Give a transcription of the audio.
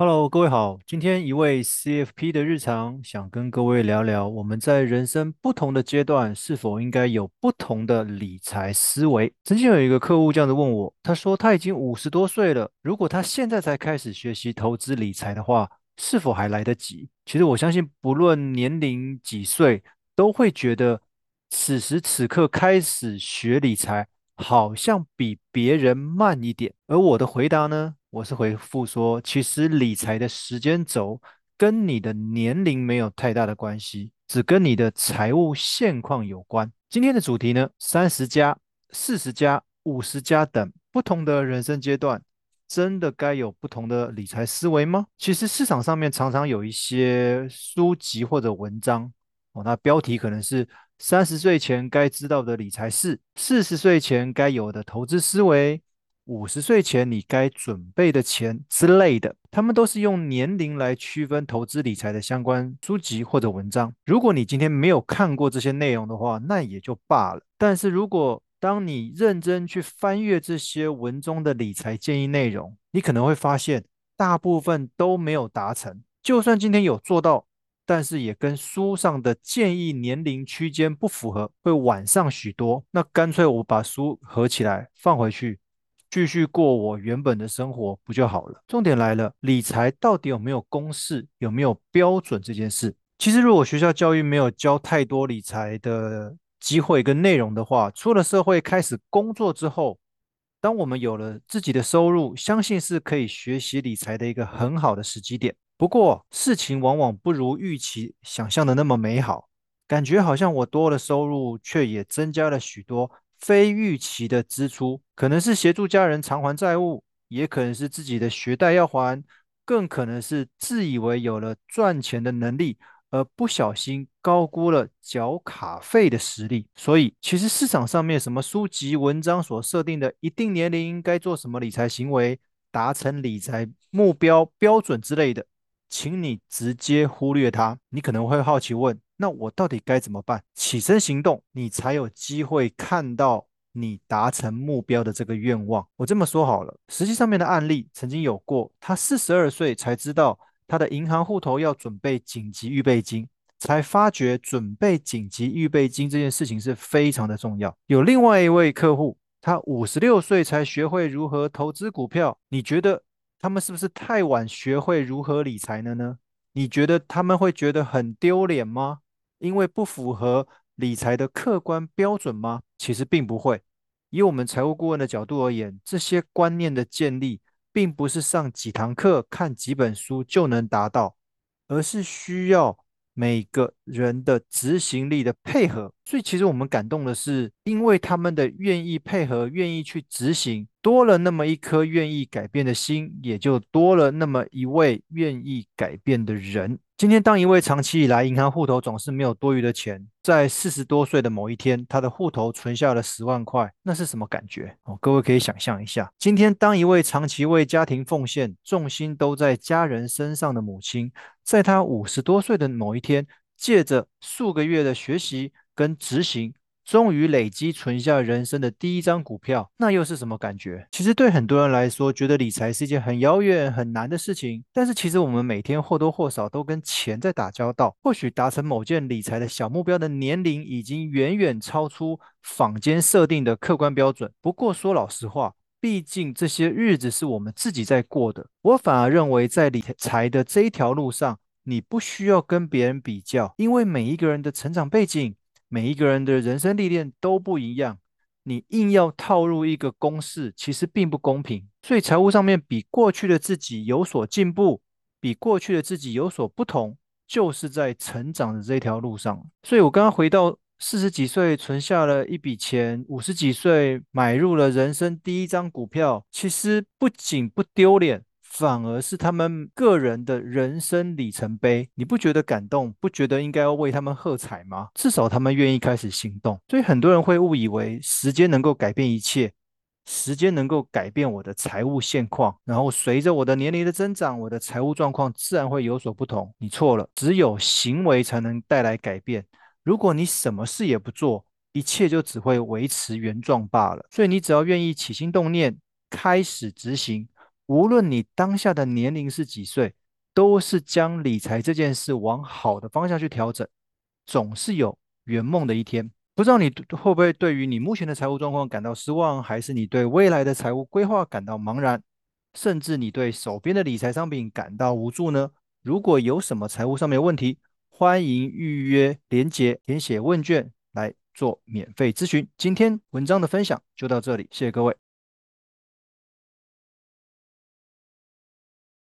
Hello，各位好。今天一位 CFP 的日常，想跟各位聊聊，我们在人生不同的阶段，是否应该有不同的理财思维。曾经有一个客户这样子问我，他说他已经五十多岁了，如果他现在才开始学习投资理财的话，是否还来得及？其实我相信，不论年龄几岁，都会觉得此时此刻开始学理财，好像比别人慢一点。而我的回答呢？我是回复说，其实理财的时间轴跟你的年龄没有太大的关系，只跟你的财务现况有关。今天的主题呢，三十加、四十加、五十加等不同的人生阶段，真的该有不同的理财思维吗？其实市场上面常常有一些书籍或者文章，哦，那标题可能是三十岁前该知道的理财事，四十岁前该有的投资思维。五十岁前你该准备的钱之类的，他们都是用年龄来区分投资理财的相关书籍或者文章。如果你今天没有看过这些内容的话，那也就罢了。但是如果当你认真去翻阅这些文中的理财建议内容，你可能会发现大部分都没有达成。就算今天有做到，但是也跟书上的建议年龄区间不符合，会晚上许多。那干脆我把书合起来放回去。继续过我原本的生活不就好了？重点来了，理财到底有没有公式，有没有标准这件事？其实，如果学校教育没有教太多理财的机会跟内容的话，出了社会开始工作之后，当我们有了自己的收入，相信是可以学习理财的一个很好的时机点。不过，事情往往不如预期想象的那么美好，感觉好像我多了收入，却也增加了许多。非预期的支出，可能是协助家人偿还债务，也可能是自己的学贷要还，更可能是自以为有了赚钱的能力，而不小心高估了缴卡费的实力。所以，其实市场上面什么书籍、文章所设定的一定年龄应该做什么理财行为，达成理财目标标准之类的，请你直接忽略它。你可能会好奇问，那我到底该怎么办？起身行动，你才有机会看到你达成目标的这个愿望。我这么说好了，实际上面的案例曾经有过，他四十二岁才知道他的银行户头要准备紧急预备金，才发觉准备紧急预备金这件事情是非常的重要。有另外一位客户，他五十六岁才学会如何投资股票，你觉得他们是不是太晚学会如何理财了呢？你觉得他们会觉得很丢脸吗？因为不符合理财的客观标准吗？其实并不会。以我们财务顾问的角度而言，这些观念的建立，并不是上几堂课、看几本书就能达到，而是需要每个人的执行力的配合。所以，其实我们感动的是，因为他们的愿意配合、愿意去执行，多了那么一颗愿意改变的心，也就多了那么一位愿意改变的人。今天，当一位长期以来银行户头总是没有多余的钱，在四十多岁的某一天，他的户头存下了十万块，那是什么感觉？哦，各位可以想象一下。今天，当一位长期为家庭奉献、重心都在家人身上的母亲，在她五十多岁的某一天，借着数个月的学习跟执行。终于累积存下人生的第一张股票，那又是什么感觉？其实对很多人来说，觉得理财是一件很遥远、很难的事情。但是其实我们每天或多或少都跟钱在打交道。或许达成某件理财的小目标的年龄已经远远超出坊间设定的客观标准。不过说老实话，毕竟这些日子是我们自己在过的。我反而认为，在理财的这一条路上，你不需要跟别人比较，因为每一个人的成长背景。每一个人的人生历练都不一样，你硬要套入一个公式，其实并不公平。所以财务上面比过去的自己有所进步，比过去的自己有所不同，就是在成长的这条路上。所以我刚刚回到四十几岁存下了一笔钱，五十几岁买入了人生第一张股票，其实不仅不丢脸。反而是他们个人的人生里程碑，你不觉得感动？不觉得应该要为他们喝彩吗？至少他们愿意开始行动。所以很多人会误以为时间能够改变一切，时间能够改变我的财务现况，然后随着我的年龄的增长，我的财务状况自然会有所不同。你错了，只有行为才能带来改变。如果你什么事也不做，一切就只会维持原状罢了。所以你只要愿意起心动念，开始执行。无论你当下的年龄是几岁，都是将理财这件事往好的方向去调整，总是有圆梦的一天。不知道你会不会对于你目前的财务状况感到失望，还是你对未来的财务规划感到茫然，甚至你对手边的理财商品感到无助呢？如果有什么财务上面的问题，欢迎预约连结，填写问卷来做免费咨询。今天文章的分享就到这里，谢谢各位。